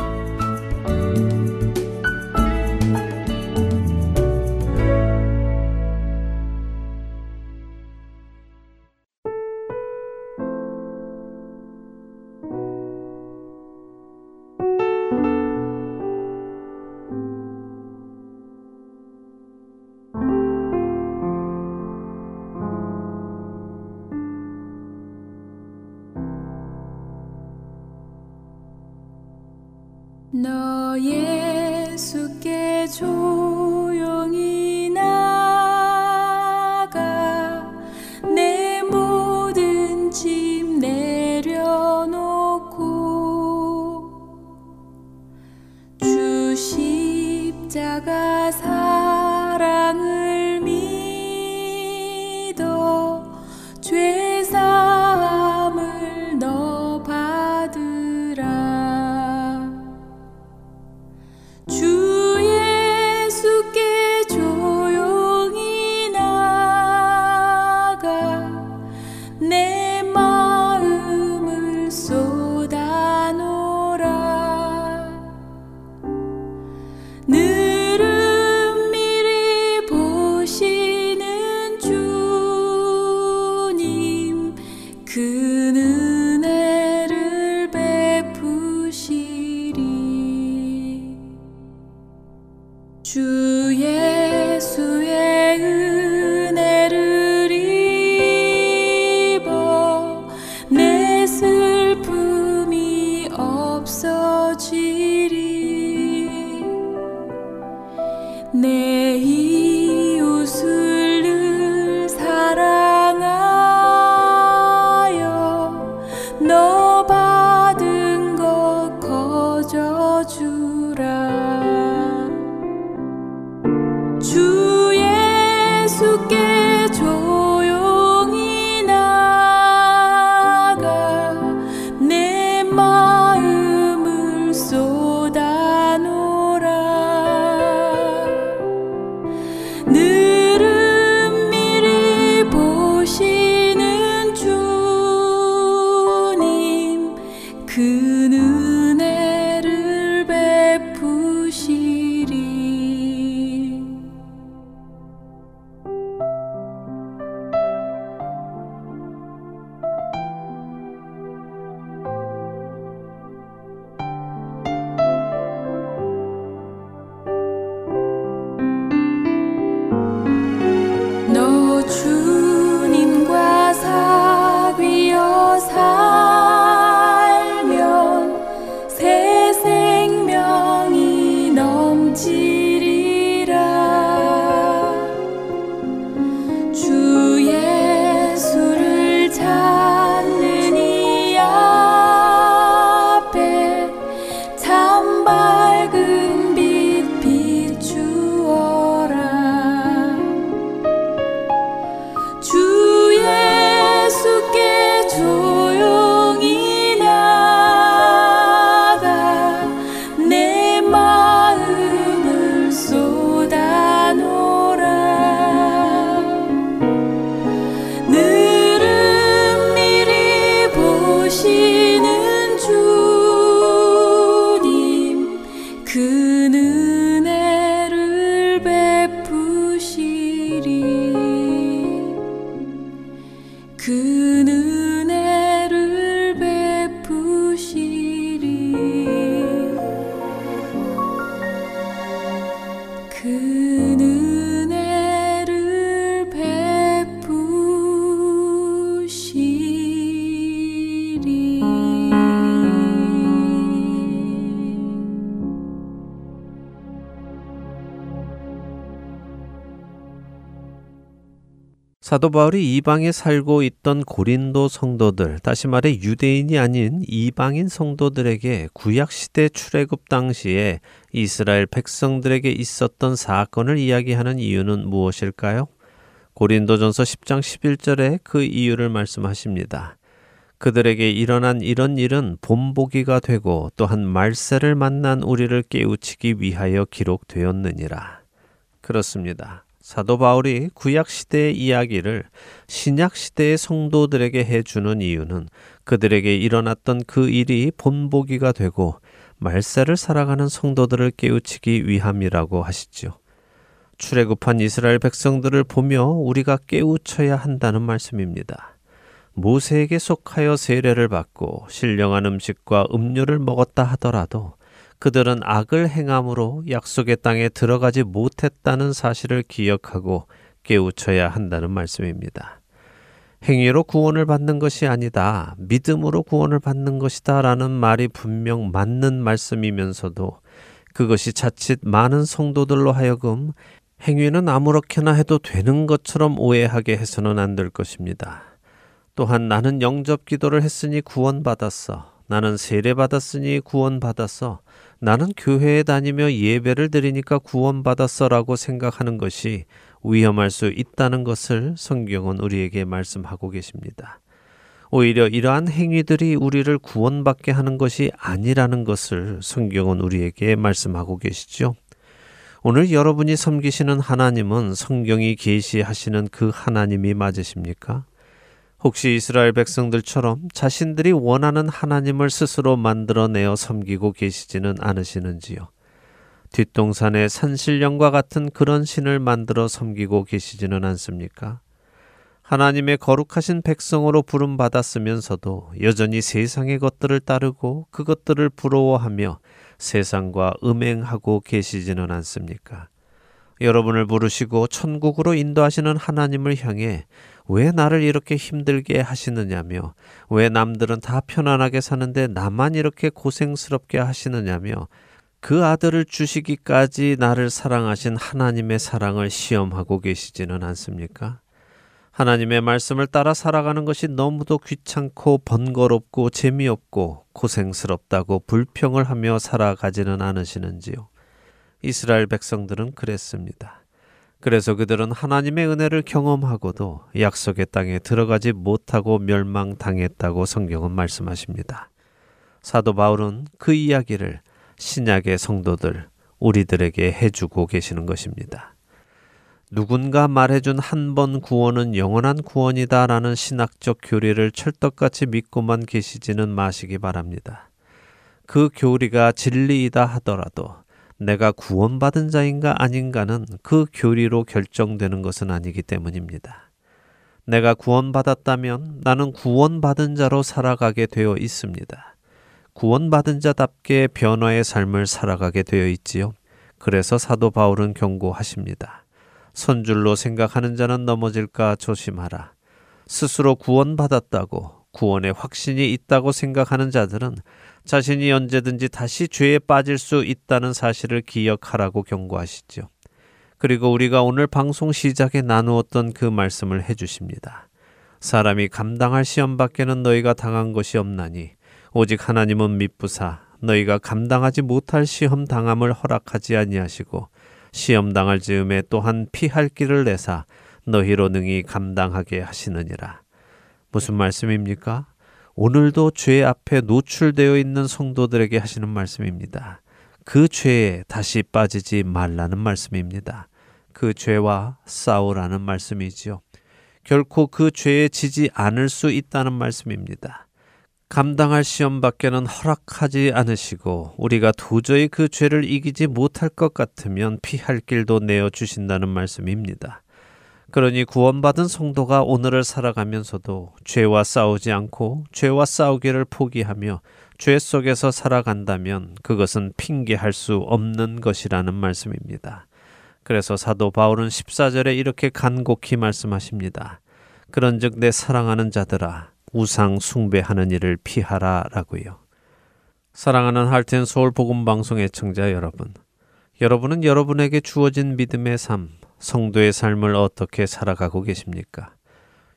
사도 바울이 이방에 살고 있던 고린도 성도들, 다시 말해 유대인이 아닌 이방인 성도들에게 구약 시대 출애굽 당시에 이스라엘 백성들에게 있었던 사건을 이야기하는 이유는 무엇일까요? 고린도전서 10장 11절에 그 이유를 말씀하십니다. 그들에게 일어난 이런 일은 본보기가 되고 또한 말세를 만난 우리를 깨우치기 위하여 기록되었느니라. 그렇습니다. 사도 바울이 구약 시대의 이야기를 신약 시대의 성도들에게 해주는 이유는 그들에게 일어났던 그 일이 본보기가 되고 말세를 살아가는 성도들을 깨우치기 위함이라고 하시죠. 출애굽한 이스라엘 백성들을 보며 우리가 깨우쳐야 한다는 말씀입니다. 모세에게 속하여 세례를 받고 신령한 음식과 음료를 먹었다 하더라도 그들은 악을 행함으로 약속의 땅에 들어가지 못했다는 사실을 기억하고 깨우쳐야 한다는 말씀입니다. 행위로 구원을 받는 것이 아니다. 믿음으로 구원을 받는 것이다. 라는 말이 분명 맞는 말씀이면서도 그것이 자칫 많은 성도들로 하여금 행위는 아무렇게나 해도 되는 것처럼 오해하게 해서는 안 될 것입니다. 또한 나는 영접 기도를 했으니 구원받았어. 나는 세례받았으니 구원받았어. 나는 교회에 다니며 예배를 드리니까 구원받았어라고 생각하는 것이 위험할 수 있다는 것을 성경은 우리에게 말씀하고 계십니다. 오히려 이러한 행위들이 우리를 구원받게 하는 것이 아니라는 것을 성경은 우리에게 말씀하고 계시죠. 오늘 여러분이 섬기시는 하나님은 성경이 계시하시는 그 하나님이 맞으십니까? 혹시 이스라엘 백성들처럼 자신들이 원하는 하나님을 스스로 만들어내어 섬기고 계시지는 않으시는지요? 뒷동산의 산신령과 같은 그런 신을 만들어 섬기고 계시지는 않습니까? 하나님의 거룩하신 백성으로 부름받았으면서도 여전히 세상의 것들을 따르고 그것들을 부러워하며 세상과 음행하고 계시지는 않습니까? 여러분을 부르시고 천국으로 인도하시는 하나님을 향해 왜 나를 이렇게 힘들게 하시느냐며 왜 남들은 다 편안하게 사는데 나만 이렇게 고생스럽게 하시느냐며 그 아들을 주시기까지 나를 사랑하신 하나님의 사랑을 시험하고 계시지는 않습니까? 하나님의 말씀을 따라 살아가는 것이 너무도 귀찮고 번거롭고 재미없고 고생스럽다고 불평을 하며 살아가지는 않으시는지요. 이스라엘 백성들은 그랬습니다. 그래서 그들은 하나님의 은혜를 경험하고도 약속의 땅에 들어가지 못하고 멸망당했다고 성경은 말씀하십니다. 사도 바울은 그 이야기를 신약의 성도들, 우리들에게 해주고 계시는 것입니다. 누군가 말해준 한 번 구원은 영원한 구원이다 라는 신학적 교리를 철떡같이 믿고만 계시지는 마시기 바랍니다. 그 교리가 진리이다 하더라도 내가 구원받은 자인가 아닌가는 그 교리로 결정되는 것은 아니기 때문입니다. 내가 구원받았다면 나는 구원받은 자로 살아가게 되어 있습니다. 구원받은 자답게 변화의 삶을 살아가게 되어 있지요. 그래서 사도 바울은 경고하십니다. 선줄로 생각하는 자는 넘어질까 조심하라. 스스로 구원받았다고 구원의 확신이 있다고 생각하는 자들은 자신이 언제든지 다시 죄에 빠질 수 있다는 사실을 기억하라고 경고하시죠. 그리고 우리가 오늘 방송 시작에 나누었던 그 말씀을 해주십니다. 사람이 감당할 시험 밖에는 너희가 당한 것이 없나니 오직 하나님은 미쁘사 너희가 감당하지 못할 시험 당함을 허락하지 아니하시고 시험 당할 즈음에 또한 피할 길을 내사 너희로 능히 감당하게 하시느니라. 무슨 말씀입니까? 오늘도 죄 앞에 노출되어 있는 성도들에게 하시는 말씀입니다. 그 죄에 다시 빠지지 말라는 말씀입니다. 그 죄와 싸우라는 말씀이지요. 결코 그 죄에 지지 않을 수 있다는 말씀입니다. 감당할 시험 밖에는 허락하지 않으시고 우리가 도저히 그 죄를 이기지 못할 것 같으면 피할 길도 내어 주신다는 말씀입니다. 그러니 구원받은 성도가 오늘을 살아가면서도 죄와 싸우지 않고 죄와 싸우기를 포기하며 죄 속에서 살아간다면 그것은 핑계할 수 없는 것이라는 말씀입니다. 그래서 사도 바울은 14절에 이렇게 간곡히 말씀하십니다. 그런즉 내 사랑하는 자들아 우상 숭배하는 일을 피하라라고요. 사랑하는 할텐 서울 복음 방송의 청자 여러분. 여러분은 여러분에게 주어진 믿음의 삶, 성도의 삶을 어떻게 살아가고 계십니까?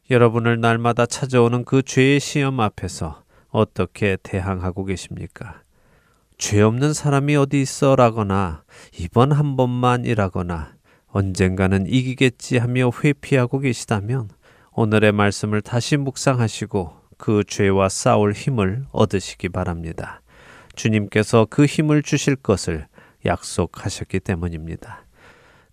여러분을 날마다 찾아오는 그 죄의 시험 앞에서 어떻게 대항하고 계십니까? 죄 없는 사람이 어디 있어 라거나 이번 한 번만이라거나 언젠가는 이기겠지 하며 회피하고 계시다면 오늘의 말씀을 다시 묵상하시고 그 죄와 싸울 힘을 얻으시기 바랍니다. 주님께서 그 힘을 주실 것을 약속하셨기 때문입니다.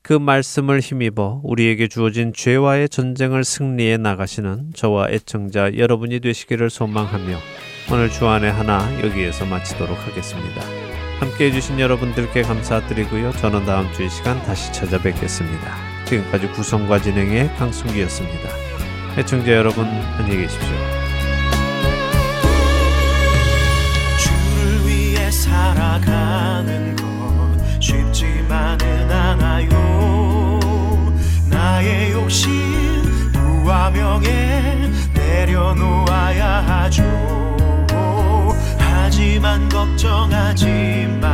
그 말씀을 힘입어 우리에게 주어진 죄와의 전쟁을 승리해 나가시는 저와 애청자 여러분이 되시기를 소망하며 오늘 주안의 하나 여기에서 마치도록 하겠습니다. 함께 해주신 여러분들께 감사드리고요. 저는 다음 주이 시간 다시 찾아뵙겠습니다. 지금까지 구성과 진행의 강순기였습니다. 애청자 여러분 안녕히 계십시오. 하지만 걱정하지 마